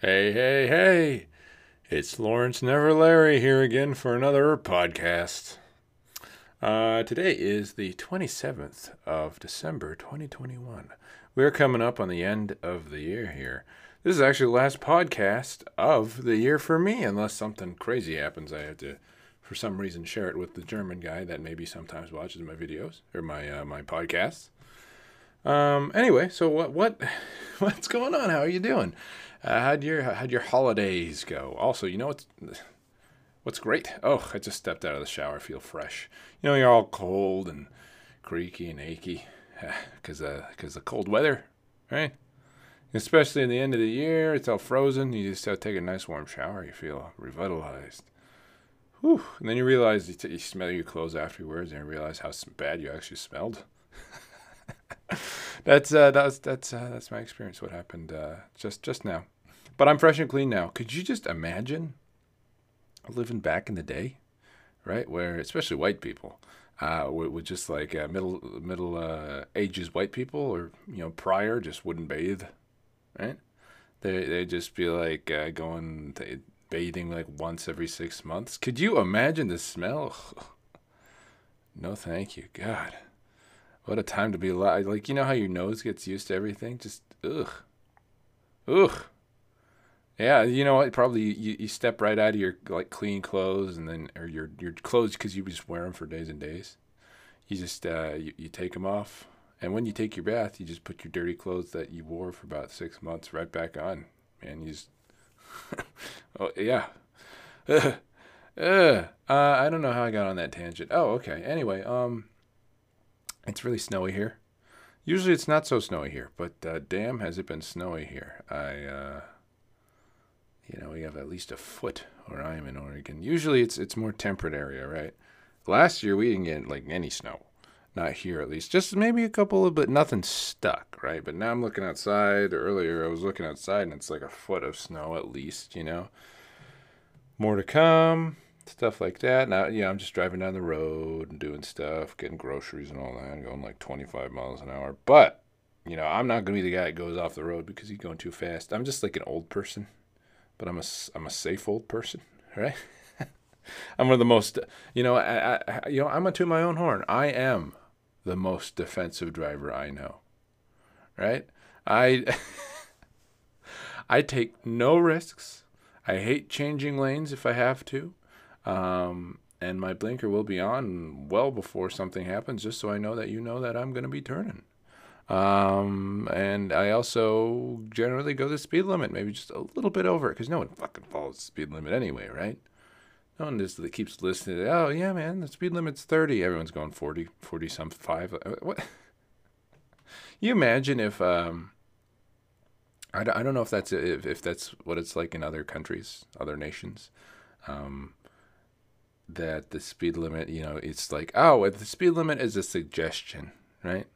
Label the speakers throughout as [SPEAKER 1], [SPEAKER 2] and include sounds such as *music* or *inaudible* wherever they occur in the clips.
[SPEAKER 1] Hey, hey, hey! It's Lawrence Never Larry here again for another podcast. Uh, today is the 27th of December 2021. We're coming up on the end of the year here. This is actually the last podcast of the year for me, unless something crazy happens. I have to, for some reason, share it with the German guy that maybe sometimes watches my videos or my uh, my podcasts. Um, anyway, so what what *laughs* what's going on? How are you doing? Uh, how'd your how'd your holidays go? Also, you know what's what's great? Oh, I just stepped out of the shower. Feel fresh. You know, you're all cold and creaky and achy because uh, cause the cold weather, right? Especially in the end of the year, it's all frozen. You just take a nice warm shower. You feel revitalized. Whew. And then you realize you, t- you smell your clothes afterwards, and you realize how bad you actually smelled. *laughs* *laughs* that's uh, that's that's uh, that's my experience. What happened uh, just just now, but I'm fresh and clean now. Could you just imagine living back in the day, right? Where especially white people, uh, with, with just like uh, middle middle uh, ages white people, or you know prior, just wouldn't bathe, right? They they just be like uh, going to, bathing like once every six months. Could you imagine the smell? *sighs* no, thank you, God. What a time to be alive. Like, you know how your nose gets used to everything? Just, ugh. Ugh. Yeah, you know what? Probably you, you step right out of your like clean clothes and then, or your, your clothes because you just wear them for days and days. You just, uh, you, you take them off. And when you take your bath, you just put your dirty clothes that you wore for about six months right back on. Man, you just, *laughs* oh, yeah. Ugh. *laughs* Ugh. Uh, I don't know how I got on that tangent. Oh, okay. Anyway, um, it's really snowy here. Usually it's not so snowy here, but uh, damn, has it been snowy here. I, uh, you know, we have at least a foot where I am in Oregon. Usually it's it's more temperate area, right? Last year we didn't get like any snow, not here at least. Just maybe a couple of, but nothing stuck, right? But now I'm looking outside. Earlier I was looking outside and it's like a foot of snow at least, you know. More to come stuff like that. Now, yeah, I'm just driving down the road and doing stuff, getting groceries and all that, going like 25 miles an hour. But, you know, I'm not going to be the guy that goes off the road because he's going too fast. I'm just like an old person, but I'm a, I'm a safe old person, *laughs* right? I'm one of the most, you know, I, I, you know, I'm a to my own horn. I am the most defensive driver I know, right? I, *laughs* I take no risks. I hate changing lanes if I have to. Um, and my blinker will be on well before something happens, just so I know that you know that I'm going to be turning. Um, and I also generally go the speed limit, maybe just a little bit over it, because no one fucking follows the speed limit anyway, right? No one just keeps listening. To, oh yeah, man, the speed limit's thirty. Everyone's going 40, 40 some five. Uh, what? *laughs* you imagine if um, I, I don't know if that's if, if that's what it's like in other countries, other nations. Um, that the speed limit, you know, it's like, oh, the speed limit is a suggestion, right?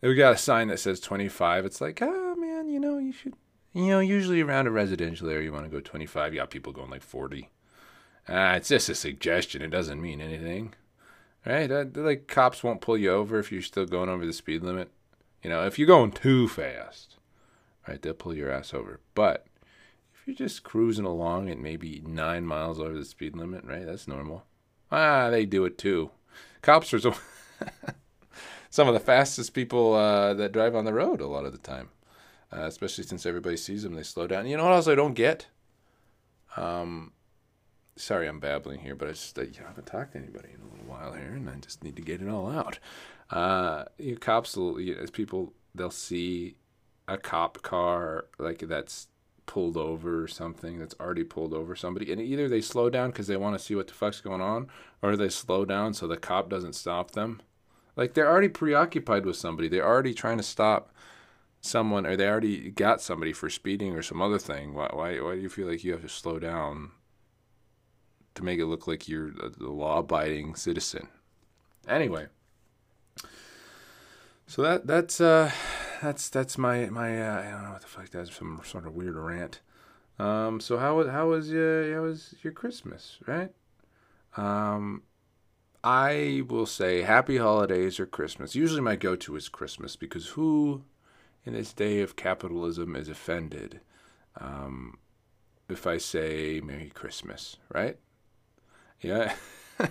[SPEAKER 1] We got a sign that says 25. It's like, oh, man, you know, you should, you know, usually around a residential area, you want to go 25. You got people going like 40. Ah, it's just a suggestion. It doesn't mean anything, right? Uh, like, cops won't pull you over if you're still going over the speed limit. You know, if you're going too fast, right, they'll pull your ass over. But you're just cruising along at maybe nine miles over the speed limit, right? That's normal. Ah, they do it too. Cops are so *laughs* some of the fastest people uh, that drive on the road a lot of the time, uh, especially since everybody sees them. They slow down. You know what else I don't get? Um, sorry, I'm babbling here, but I just uh, you know, I haven't talked to anybody in a little while here, and I just need to get it all out. Uh, you cops you know, as people, they'll see a cop car like that's pulled over or something that's already pulled over somebody. And either they slow down because they want to see what the fuck's going on or they slow down so the cop doesn't stop them. Like they're already preoccupied with somebody. They're already trying to stop someone or they already got somebody for speeding or some other thing. Why, why, why do you feel like you have to slow down to make it look like you're a law-abiding citizen? Anyway. So that that's uh that's that's my my uh, I don't know what the fuck that's some sort of weird rant. Um, so how how was your how was your Christmas, right? Um, I will say happy holidays or Christmas. Usually my go-to is Christmas because who in this day of capitalism is offended um, if I say Merry Christmas, right? Yeah. *laughs* uh,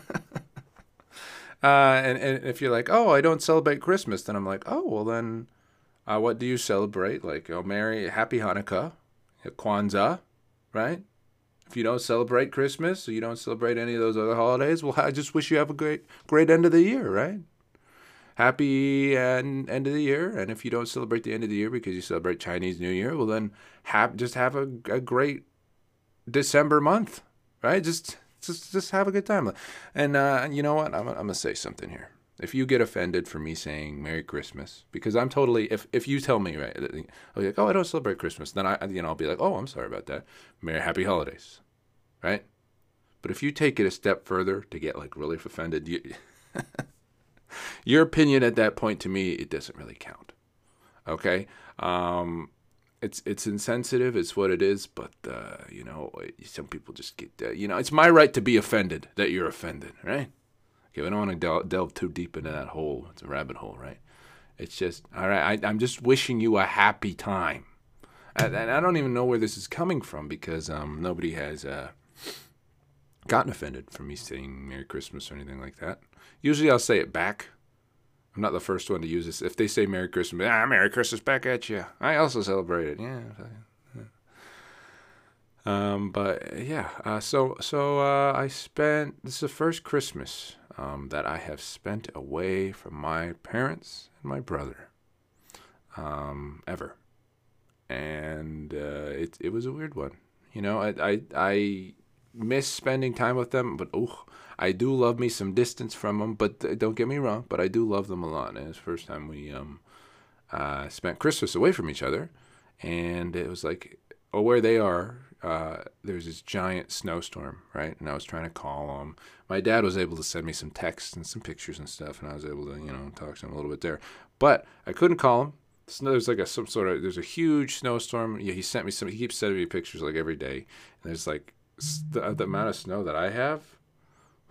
[SPEAKER 1] and, and if you're like, oh, I don't celebrate Christmas, then I'm like, oh, well, then uh, what do you celebrate? Like, oh, Merry, Happy Hanukkah, Kwanzaa, right? If you don't celebrate Christmas or you don't celebrate any of those other holidays, well, *laughs* I just wish you have a great, great end of the year, right? Happy end, end of the year. And if you don't celebrate the end of the year because you celebrate Chinese New Year, well, then have just have a, a great December month, right? Just just just have a good time. And uh, you know what? I'm, I'm gonna say something here. If you get offended for me saying Merry Christmas, because I'm totally if if you tell me right, like oh I don't celebrate Christmas, then I you know I'll be like oh I'm sorry about that. Merry Happy Holidays, right? But if you take it a step further to get like really offended, you, *laughs* your opinion at that point to me it doesn't really count. Okay, um, it's it's insensitive. It's what it is. But uh, you know, some people just get uh, you know. It's my right to be offended that you're offended, right? Okay, we don't want to del- delve too deep into that hole. It's a rabbit hole, right? It's just all right. I, I'm just wishing you a happy time, and, and I don't even know where this is coming from because um, nobody has uh, gotten offended for me saying Merry Christmas or anything like that. Usually, I'll say it back I'm not the first one to use this. If they say Merry Christmas, ah, Merry Christmas back at you. I also celebrate it. Yeah. Um, but yeah, uh, so so uh, I spent this is the first Christmas um, that I have spent away from my parents and my brother um, ever, and uh, it it was a weird one. You know, I I, I miss spending time with them, but oh, I do love me some distance from them, but don't get me wrong, but I do love them a lot. And it's the first time we um, uh, spent Christmas away from each other, and it was like, oh, where they are, uh, there's this giant snowstorm, right? And I was trying to call him. My dad was able to send me some texts and some pictures and stuff, and I was able to, you know, talk to him a little bit there. But I couldn't call him. There's like a some sort of there's a huge snowstorm. Yeah, he sent me some. He keeps sending me pictures like every day, and there's like the, the amount of snow that I have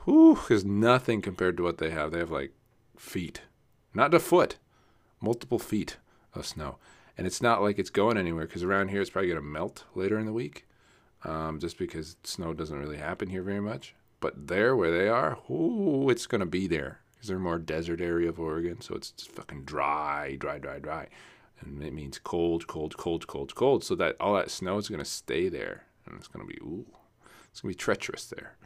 [SPEAKER 1] whew, is nothing compared to what they have. They have like feet, not a foot, multiple feet of snow. And it's not like it's going anywhere because around here it's probably going to melt later in the week um, just because snow doesn't really happen here very much. But there where they are, ooh, it's going to be there because they're more desert area of Oregon. So it's just fucking dry, dry, dry, dry. And it means cold, cold, cold, cold, cold. So that all that snow is going to stay there. And it's going to be, ooh, it's to be treacherous there.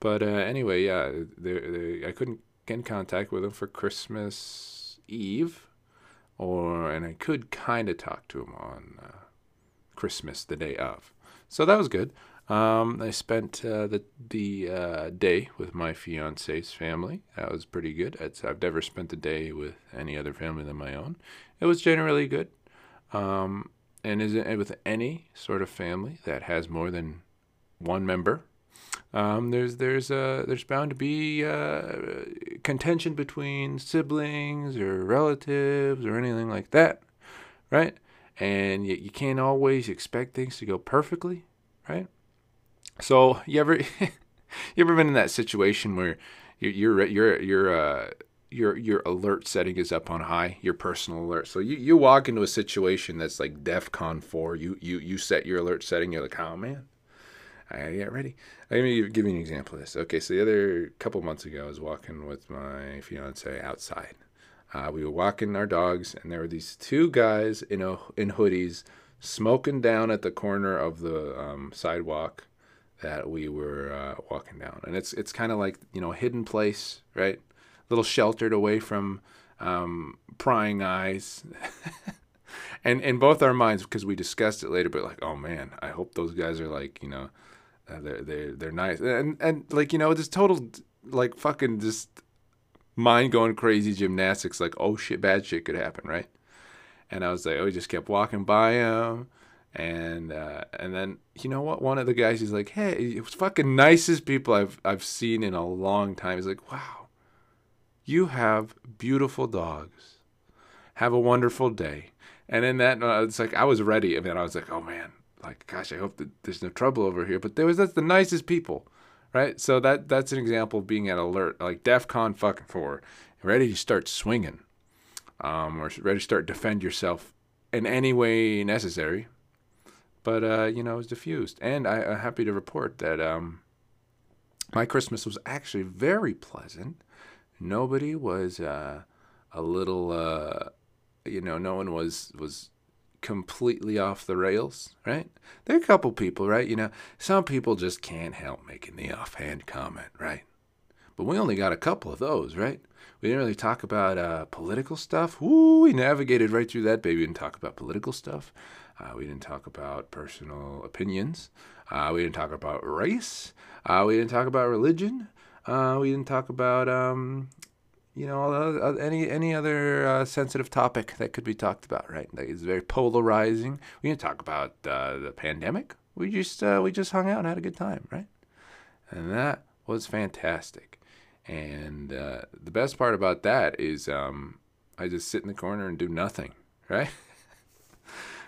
[SPEAKER 1] But uh, anyway, yeah, they, they, I couldn't get in contact with him for Christmas Eve, or and I could kind of talk to him on uh, Christmas, the day of. So that was good. Um, I spent uh, the the uh, day with my fiance's family. That was pretty good. It's, I've never spent a day with any other family than my own. It was generally good. Um, and is it with any sort of family that has more than one member um, there's there's uh, there's bound to be uh, contention between siblings or relatives or anything like that, right? And you, you can't always expect things to go perfectly, right? So you ever *laughs* you ever been in that situation where your your your uh, your your alert setting is up on high, your personal alert. So you, you walk into a situation that's like DEF CON four. You you you set your alert setting. You're like, oh man, I gotta get ready. Let me give you an example of this. Okay, so the other couple months ago, I was walking with my fiance outside. Uh, we were walking our dogs, and there were these two guys in a, in hoodies smoking down at the corner of the um, sidewalk that we were uh, walking down. And it's it's kind of like you know a hidden place, right? A little sheltered away from um, prying eyes. *laughs* and in both our minds, because we discussed it later, but like, oh man, I hope those guys are like you know uh, they're they're they're nice and and like you know this total like fucking just mind going crazy gymnastics like oh shit bad shit could happen right? And I was like oh we just kept walking by him. And uh, and then you know what? One of the guys is like hey it was fucking nicest people I've I've seen in a long time. He's like wow you have beautiful dogs. Have a wonderful day. And in that uh, it's like I was ready I mean I was like oh man like, gosh, I hope that there's no trouble over here. But there was that's the nicest people, right? So that that's an example of being at alert, like DEF CON fucking four, ready to start swinging, um, or ready to start defend yourself in any way necessary. but uh, you know, it was diffused. And I, I'm happy to report that um, my Christmas was actually very pleasant. Nobody was uh, a little, uh, you know, no one was was completely off the rails, right? There are a couple people, right? You know, some people just can't help making the offhand comment, right? But we only got a couple of those, right? We didn't really talk about uh, political stuff. Woo, we navigated right through that, baby. We didn't talk about political stuff. Uh, we didn't talk about personal opinions. Uh, we didn't talk about race. Uh, we didn't talk about religion. Uh, we didn't talk about um, you know, uh, any any other uh, sensitive topic that could be talked about, right? That is very polarizing. We didn't talk about uh, the pandemic. We just uh, we just hung out and had a good time, right? And that was fantastic. And uh, the best part about that is um, I just sit in the corner and do nothing, *laughs* right?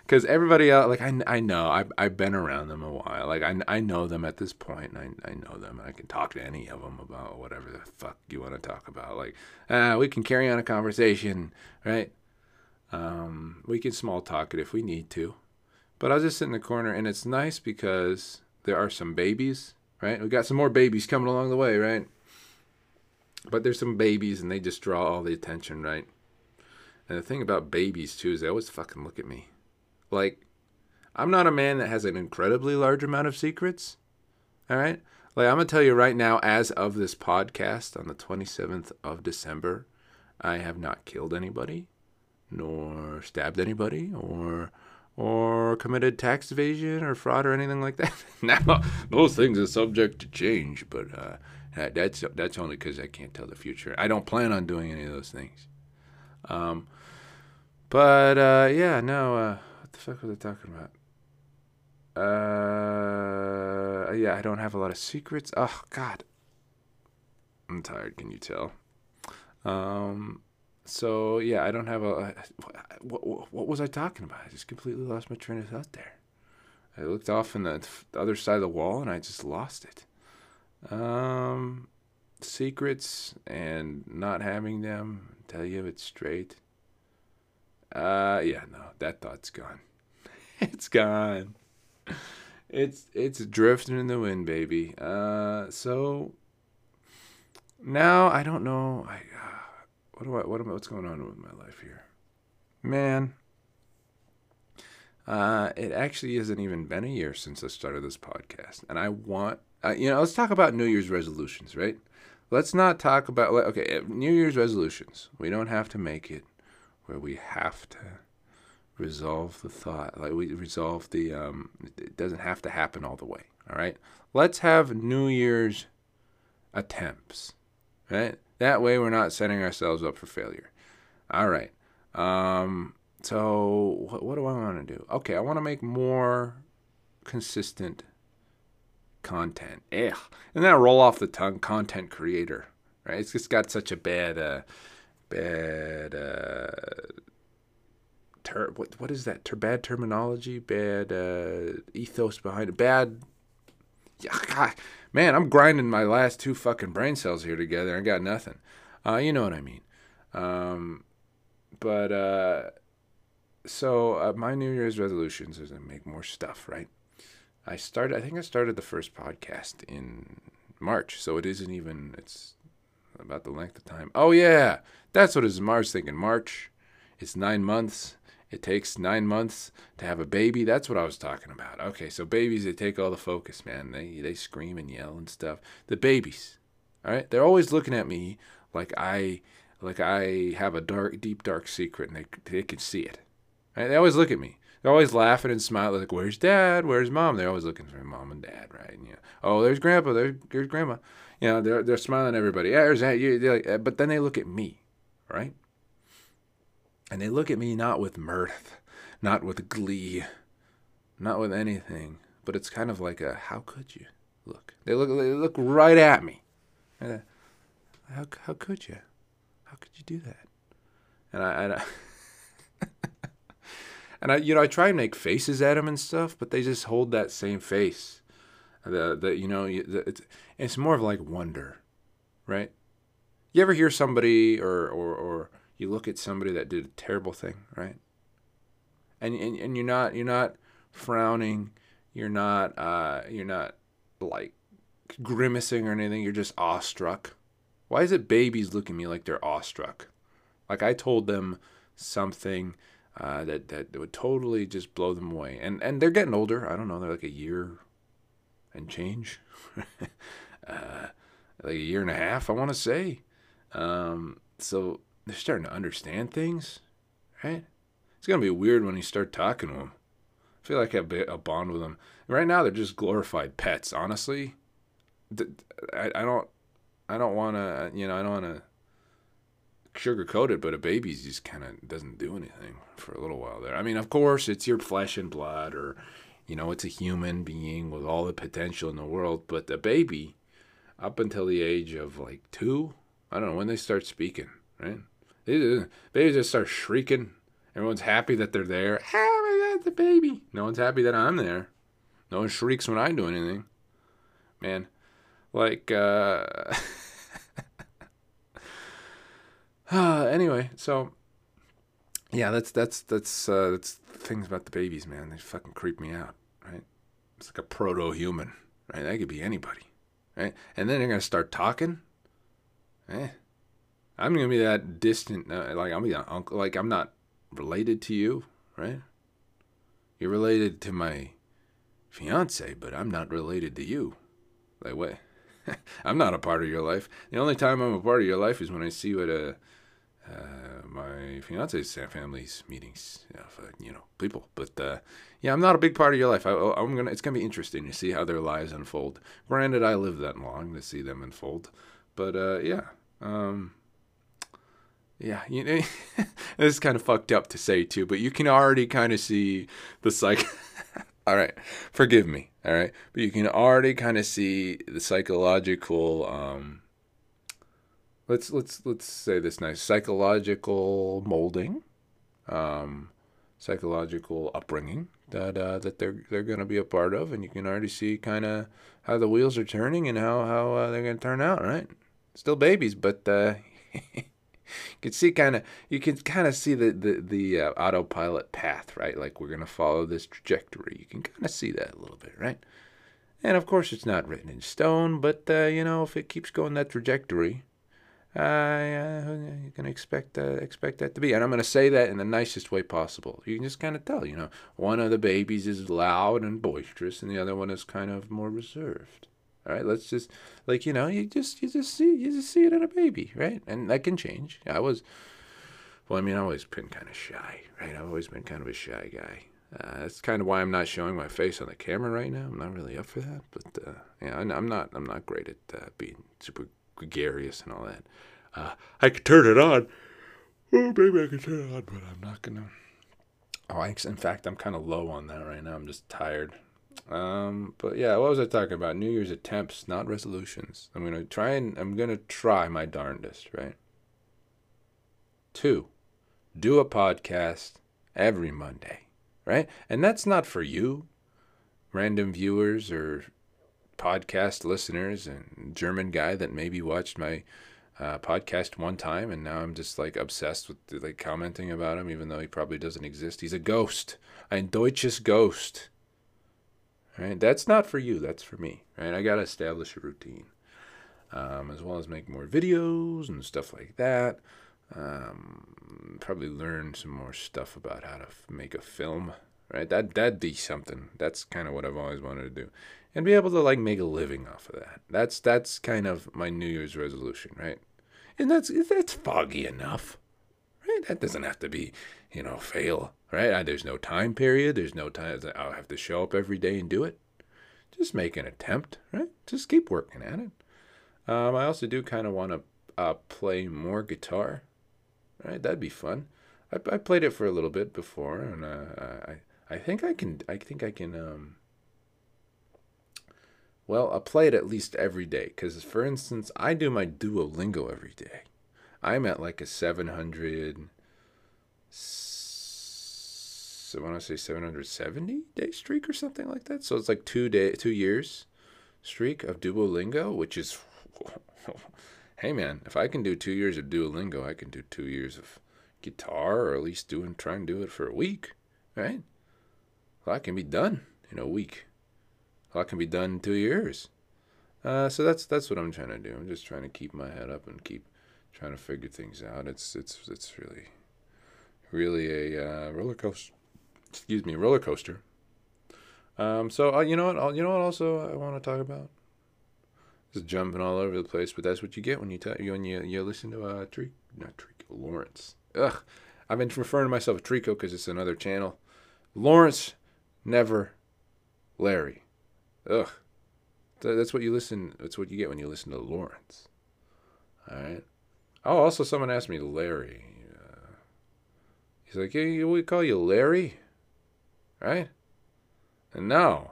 [SPEAKER 1] Because everybody else, like I, I know I've, I've been around them a while like I, I know them at this point and I, I know them I can talk to any of them about whatever the fuck you want to talk about like uh, we can carry on a conversation right? Um, we can small talk it if we need to but I'll just sit in the corner and it's nice because there are some babies right? We got some more babies coming along the way right? But there's some babies and they just draw all the attention right? And the thing about babies too is they always fucking look at me like, I'm not a man that has an incredibly large amount of secrets. All right. Like, I'm going to tell you right now, as of this podcast on the 27th of December, I have not killed anybody, nor stabbed anybody, or or committed tax evasion or fraud or anything like that. *laughs* now, those things are subject to change, but uh, that's that's only because I can't tell the future. I don't plan on doing any of those things. Um, but uh, yeah, no. Uh, the fuck was I talking about? Uh, yeah, I don't have a lot of secrets. Oh God, I'm tired. Can you tell? Um, so yeah, I don't have a. What, what, what was I talking about? I just completely lost my train of thought there. I looked off in the, the other side of the wall and I just lost it. Um, secrets and not having them. Tell you it straight. Uh, yeah, no, that thought's gone. *laughs* it's gone. It's it's drifting in the wind, baby. Uh, so now I don't know. I uh, what do I what am I, what's going on with my life here, man? Uh, it actually hasn't even been a year since I started this podcast, and I want uh, you know let's talk about New Year's resolutions, right? Let's not talk about okay New Year's resolutions. We don't have to make it where we have to resolve the thought. Like we resolve the. Um, it doesn't have to happen all the way. All right. Let's have New Year's attempts. Right. That way we're not setting ourselves up for failure. All right. Um, so what, what do I want to do? Okay, I want to make more consistent content. Ugh. And then roll off the tongue, content creator. Right? It's just got such a bad, uh, bad uh, ter- what what is that? Ter- bad terminology, bad uh, ethos behind it, bad. God, man, I'm grinding my last two fucking brain cells here together. I got nothing. Uh, you know what I mean. Um, but uh, so uh, my New Year's resolutions is to make more stuff. Right. I started. I think I started the first podcast in March, so it isn't even. It's about the length of time. Oh yeah, that's what it is. March thinking March. It's nine months. It takes nine months to have a baby. That's what I was talking about. Okay, so babies, they take all the focus, man. They they scream and yell and stuff. The babies, all right, they're always looking at me like I like I have a dark, deep, dark secret, and they they can see it. Right? They always look at me. They're always laughing and smiling, like, "Where's Dad? Where's Mom?" They're always looking for Mom and Dad, right? And, you know, oh, there's Grandpa. There's, there's Grandma. You know, they're they're smiling at everybody. Yeah, there's that. Like, but then they look at me, right? And they look at me not with mirth, not with glee, not with anything, but it's kind of like a how could you look? They look they look right at me. And, how how could you? How could you do that? And I, and I *laughs* and I, you know, I try and make faces at them and stuff, but they just hold that same face. The, the, you know, it's, it's more of like wonder, right? You ever hear somebody or, or, or you look at somebody that did a terrible thing, right? And, and, and you're not, you're not frowning. You're not. Uh, you're not like grimacing or anything. You're just awestruck. Why is it babies look at me like they're awestruck? Like I told them something uh, that that would totally just blow them away. And and they're getting older. I don't know. They're like a year and change, *laughs* uh, like a year and a half. I want to say. Um, so they're starting to understand things, right? It's gonna be weird when you start talking to them. I feel like I have a bond with them. Right now, they're just glorified pets. Honestly, I, I don't I don't want to you know I don't want to sugarcoat it, but a baby just kind of doesn't do anything for a little while there. I mean, of course, it's your flesh and blood, or you know, it's a human being with all the potential in the world. But the baby, up until the age of like two, I don't know when they start speaking, right? They, babies just start shrieking. Everyone's happy that they're there. Oh my god, the baby! No one's happy that I'm there. No one shrieks when I do anything. Man, like. uh *laughs* Uh, anyway, so yeah, that's that's that's uh, that's things about the babies, man. They fucking creep me out, right? It's like a proto-human, right? That could be anybody, right? And then they're gonna start talking. Eh, I'm gonna be that distant, uh, like I'm an uncle, like I'm not related to you, right? You're related to my fiance, but I'm not related to you. Like what? *laughs* I'm not a part of your life. The only time I'm a part of your life is when I see you at a uh, my fiance's family's meetings, you know, for, you know people. But uh, yeah, I'm not a big part of your life. I, am gonna. It's gonna be interesting to see how their lives unfold. Granted, I live that long to see them unfold, but uh, yeah, um, yeah, you know, *laughs* this is kind of fucked up to say too, but you can already kind of see the psych. *laughs* all right, forgive me. All right, but you can already kind of see the psychological. Um, let's let's let's say this nice psychological molding, um, psychological upbringing that uh, that they're they're going to be a part of, and you can already see kind of how the wheels are turning and how how uh, they're going to turn out. Right, still babies, but uh, *laughs* you can see kind of you can kind of see the the the uh, autopilot path, right? Like we're to follow this trajectory. You can kind of see that a little bit, right? And of course, it's not written in stone, but uh, you know, if it keeps going that trajectory, uh, you can expect uh, expect that to be. And I'm going to say that in the nicest way possible. You can just kind of tell, you know, one of the babies is loud and boisterous, and the other one is kind of more reserved. All right, let's just like you know, you just you just see you just see it in a baby, right? And that can change. I was, well, I mean, I've always been kind of shy, right? I've always been kind of a shy guy. Uh, that's kind of why I'm not showing my face on the camera right now. I'm not really up for that, but uh, yeah, I'm not I'm not great at uh, being super gregarious and all that. Uh, I could turn it on. Oh, maybe I could turn it on, but I'm not gonna. Oh, I, in fact, I'm kind of low on that right now. I'm just tired. Um, but yeah, what was I talking about? New Year's attempts, not resolutions. I'm gonna try and I'm gonna try my darndest, right? Two, do a podcast every Monday, right? And that's not for you, random viewers or podcast listeners and German guy that maybe watched my uh, podcast one time and now I'm just like obsessed with like commenting about him even though he probably doesn't exist. He's a ghost. Ein deutsches Ghost. Right? That's not for you. That's for me. Right? I gotta establish a routine, um, as well as make more videos and stuff like that. Um, probably learn some more stuff about how to f- make a film. Right? That that'd be something. That's kind of what I've always wanted to do and be able to like make a living off of that. That's that's kind of my New Year's resolution, right? And that's that's foggy enough, right? That doesn't have to be, you know, fail, right? There's no time period. There's no time. I'll have to show up every day and do it. Just make an attempt, right? Just keep working at it. Um, I also do kind of want to uh, play more guitar, right? That'd be fun. I, I played it for a little bit before, and uh, I I think I can I think I can um, well, I play it at least every day because, for instance, I do my Duolingo every day. I'm at like a 700. So I want to say 770 day streak or something like that. So it's like two day, two years streak of Duolingo, which is, *laughs* hey man, if I can do two years of Duolingo, I can do two years of guitar, or at least doing try and do it for a week, right? a lot can be done in a week. A lot can be done in two years. Uh, so that's that's what I'm trying to do. I'm just trying to keep my head up and keep trying to figure things out. It's it's it's really really a uh, roller coaster. Excuse me, roller coaster. Um, so uh, you know what? I'll, you know what? Also, I want to talk about just jumping all over the place, but that's what you get when you tell you when you you listen to uh Trico, not Trico Lawrence. Ugh, I've been referring to myself as Trico because it's another channel. Lawrence, never Larry. Ugh, that's what you listen. That's what you get when you listen to Lawrence. All right. Oh, also someone asked me Larry. Uh, he's like, "Hey, we call you Larry, right?" And no,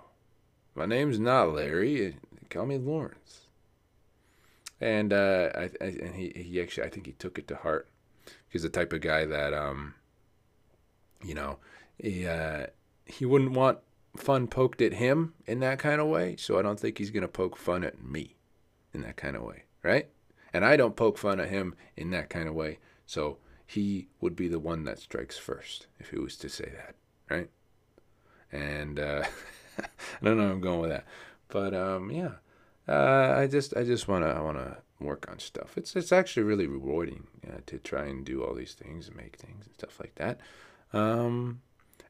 [SPEAKER 1] my name's not Larry. Call me Lawrence. And uh, I, I, and he, he actually I think he took it to heart. He's the type of guy that um, you know, he uh, he wouldn't want fun poked at him in that kind of way. So I don't think he's gonna poke fun at me in that kind of way, right? And I don't poke fun at him in that kind of way. So he would be the one that strikes first if he was to say that, right? And uh, *laughs* I don't know I'm going with that, but um, yeah, uh, I just I just wanna I wanna work on stuff. It's it's actually really rewarding uh, to try and do all these things and make things and stuff like that. Um,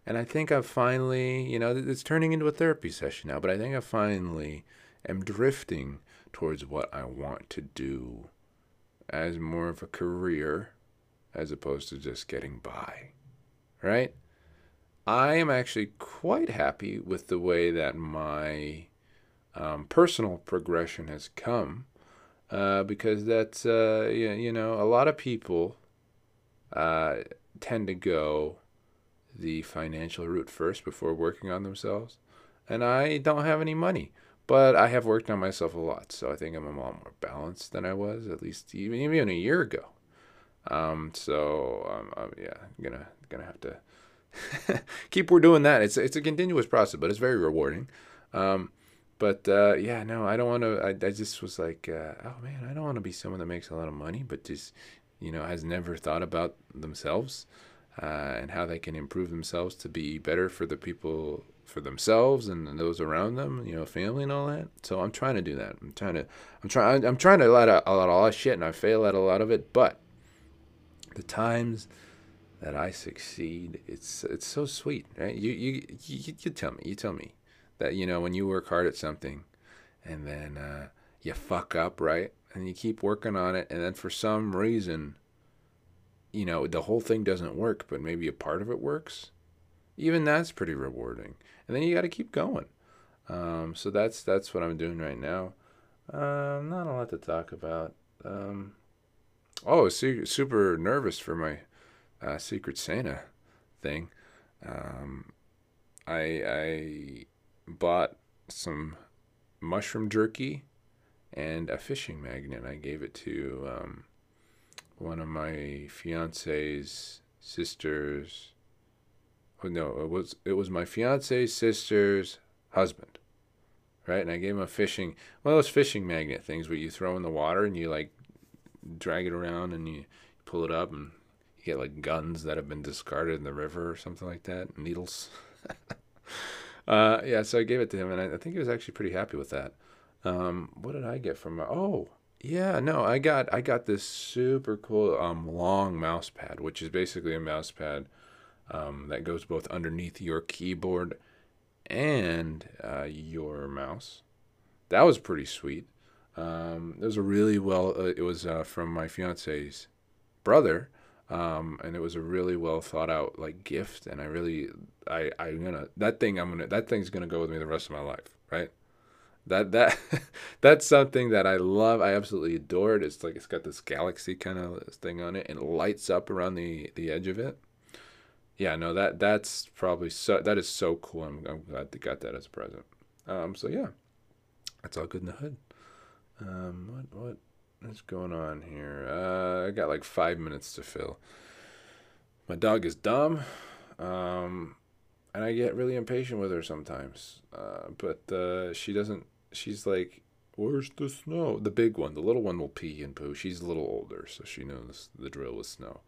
[SPEAKER 1] and I think I've finally, you know, it's turning into a therapy session now, but I think I finally am drifting towards what I want to do as more of a career as opposed to just getting by. Right? I am actually quite happy with the way that my um, personal progression has come uh, because that's, uh, you, you know, a lot of people uh, tend to go the financial route first before working on themselves. And I don't have any money, but I have worked on myself a lot. So I think I'm a lot more balanced than I was, at least even, even a year ago. Um, so um, I'm, yeah, I'm gonna gonna have to *laughs* keep we're doing that. It's it's a continuous process, but it's very rewarding. Um, but uh, yeah, no, I don't want to. I, I just was like, uh, oh man, I don't want to be someone that makes a lot of money, but just you know has never thought about themselves uh, and how they can improve themselves to be better for the people for themselves and those around them, you know, family and all that. So I'm trying to do that. I'm trying to, I'm trying, I'm trying to let out a lot, a lot of all shit, and I fail at a lot of it. But the times that I succeed, it's it's so sweet, right? You you you, you tell me, you tell me that you know when you work hard at something, and then uh, you fuck up, right? And you keep working on it, and then for some reason you know, the whole thing doesn't work, but maybe a part of it works, even that's pretty rewarding. And then you got to keep going. Um, so that's that's what I'm doing right now. Uh, not a lot to talk about. Um, oh, su- super nervous for my uh, Secret Santa thing. Um, I I bought some mushroom jerky and a fishing magnet. I gave it to um, one of my fiance's sisters. Oh, no, it was it was my fiance's sister's husband, right? And I gave him a fishing one of those fishing magnet things where you throw in the water and you like drag it around and you pull it up and you get like guns that have been discarded in the river or something like that, needles. *laughs* uh, yeah, so I gave it to him, and I, I, think he was actually pretty happy with that. Um, what did I get from? Oh, yeah, no, I got I got this super cool um long mouse pad, which is basically a mouse pad um, that goes both underneath your keyboard and uh, your mouse. That was pretty sweet. Um, it was a really well. Uh, it was uh, from my fiance's brother, um, and it was a really well thought out like gift. And I really, I, I'm gonna that thing. I'm gonna that thing's gonna go with me the rest of my life, right? that that *laughs* that's something that I love. I absolutely adore it. It's like it's got this galaxy kind of thing on it, and it lights up around the the edge of it. Yeah, no, that that's probably so. That is so cool. I'm, I'm glad they got that as a present. Um, so yeah, that's all good in the hood. Um, what what is going on here? Uh, I got like five minutes to fill. My dog is dumb. Um, and I get really impatient with her sometimes. Uh, but uh, she doesn't she's like, Where's the snow? The big one. The little one will pee and poo. She's a little older, so she knows the drill with snow.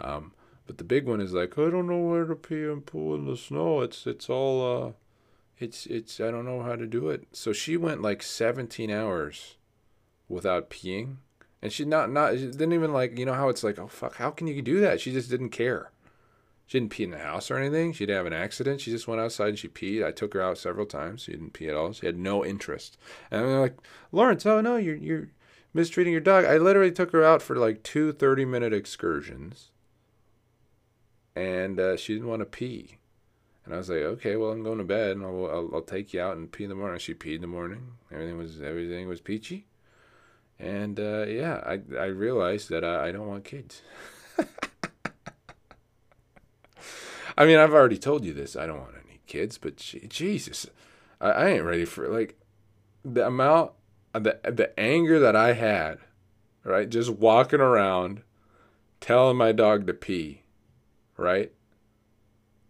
[SPEAKER 1] Um, But the big one is like, I don't know where to pee and poo in the snow. It's it's all uh it's it's I don't know how to do it. So she went like 17 hours without peeing. And she not not she didn't even like you know how it's like, oh fuck, how can you do that? She just didn't care. She didn't pee in the house or anything. She didn't have an accident. She just went outside and she peed. I took her out several times. She didn't pee at all. She had no interest. And I'm like, Lawrence, oh no, you're you're mistreating your dog. I literally took her out for like two 30 minute excursions. And uh, she didn't want to pee. And I was like, okay, well, I'm going to bed, and I'll, I'll, I'll take you out and pee in the morning. She peed in the morning. Everything was everything was peachy. And uh, yeah, I I realized that I, I don't want kids. *laughs* I mean, I've already told you this. I don't want any kids, but Jesus, I, I ain't ready for like the amount, the the anger that I had, right? Just walking around, telling my dog to pee, right?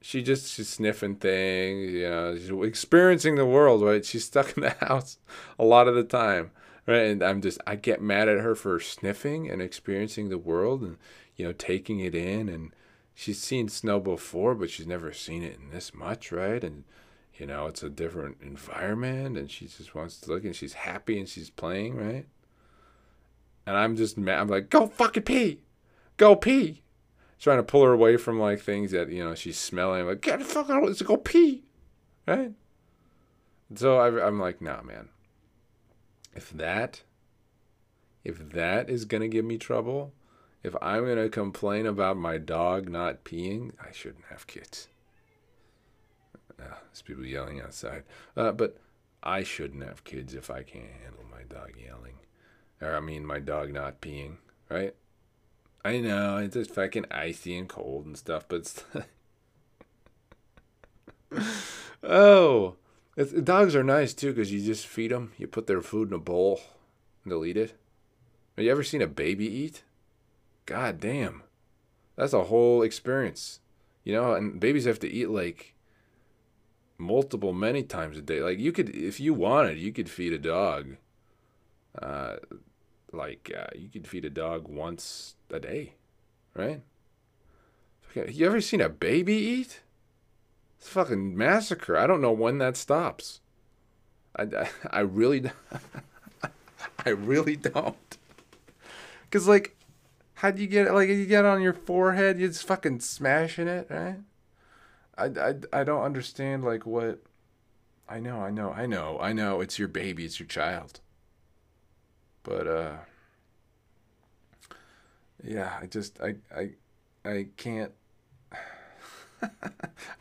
[SPEAKER 1] She just she's sniffing things, you know, she's experiencing the world, right? She's stuck in the *laughs* house a lot of the time, right? And I'm just I get mad at her for sniffing and experiencing the world and you know taking it in and she's seen snow before, but she's never seen it in this much, right? And you know, it's a different environment, and she just wants to look, and she's happy, and she's playing, right? And I'm just mad. I'm like, go fucking pee, go pee. Trying to pull her away from like things that you know she's smelling. Like, get the fuck out! Let's go pee, right? So I, I'm like, nah, man. If that, if that is gonna give me trouble, if I'm to complain about my dog not peeing, I shouldn't have kids. Uh, there's people yelling outside. Uh, but I shouldn't have kids if I can't handle my dog yelling. Or, I mean, my dog not peeing, right? I know, it's just fucking icy and cold and stuff, but *laughs* oh, it's, dogs are nice too because you just feed them. You put their food in a bowl and they'll eat it. Have you ever seen a baby eat? God damn. That's a whole experience. You know, and babies have to eat like multiple many times a day. Like you could if you wanted, you could feed a dog uh like uh, you could feed a dog once a day, right? You ever seen a baby eat? It's a fucking massacre. I don't know when that stops. I, I, I really, *laughs* I really don't. Cause like How'd you get it? Like you get on your forehead, you're just fucking smashing it, right? I, I, I don't understand like what. I know, I know, I know, I know. It's your baby, it's your child. But uh. Yeah, I just I I I can't. *sighs* I'm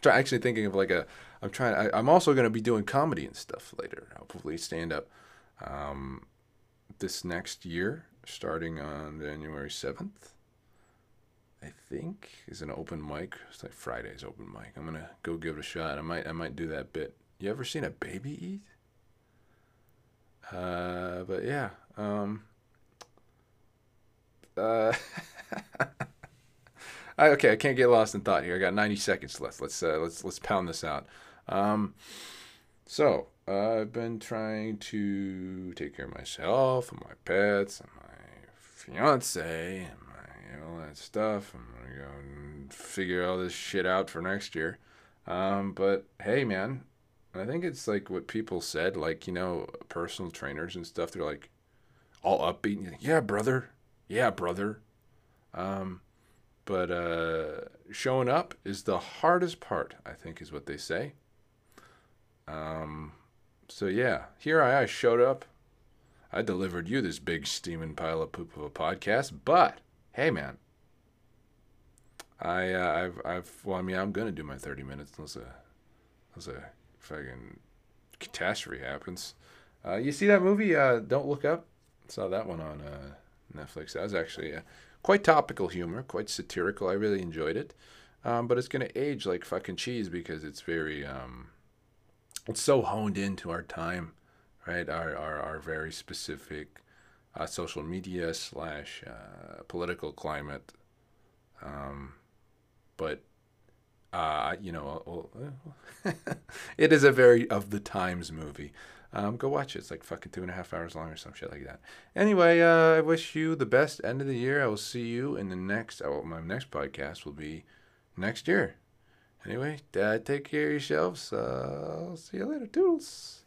[SPEAKER 1] actually thinking of like a. I'm trying. I, I'm also going to be doing comedy and stuff later. Hopefully, stand up. Um, this next year, starting on January 7th. I think is an open mic. It's like Friday's open mic. I'm gonna go give it a shot. I might I might do that bit. You ever seen a baby eat? Uh, but yeah. Um, uh, *laughs* I, okay, I can't get lost in thought here. I got 90 seconds left. Let's uh, let's let's pound this out. Um, so uh, I've been trying to take care of myself and my pets and my fiance and my, all that stuff. I'm gonna go and figure all this shit out for next year. Um, but hey, man, I think it's like what people said, like you know, personal trainers and stuff. They're like all upbeat. And think, yeah, brother. Yeah, brother. Um, but uh, showing up is the hardest part. I think is what they say. Um, so yeah, here I, I showed up I delivered you this big steaming pile of poop of a podcast. But hey, man, I uh, I've I've well, I mean, I'm gonna do my 30 minutes unless a unless a fucking catastrophe happens. Uh, you see that movie? Uh, Don't look up. Saw that one on uh, Netflix. That was actually uh, quite topical humor, quite satirical. I really enjoyed it. Um, but it's gonna age like fucking cheese because it's very um, it's so honed into our time right? Our, our, our very specific uh, social media slash uh, political climate. Um, but Uh, you know, well, *laughs* it is a very of the times movie. Um, go watch it. It's like fucking two and a half hours long or some shit like that. Anyway, uh, I wish you the best end of the year. I will see you in the next. Oh, my next podcast will be next year. Anyway, Dad, take care of yourselves. Uh, see you later. Toodles.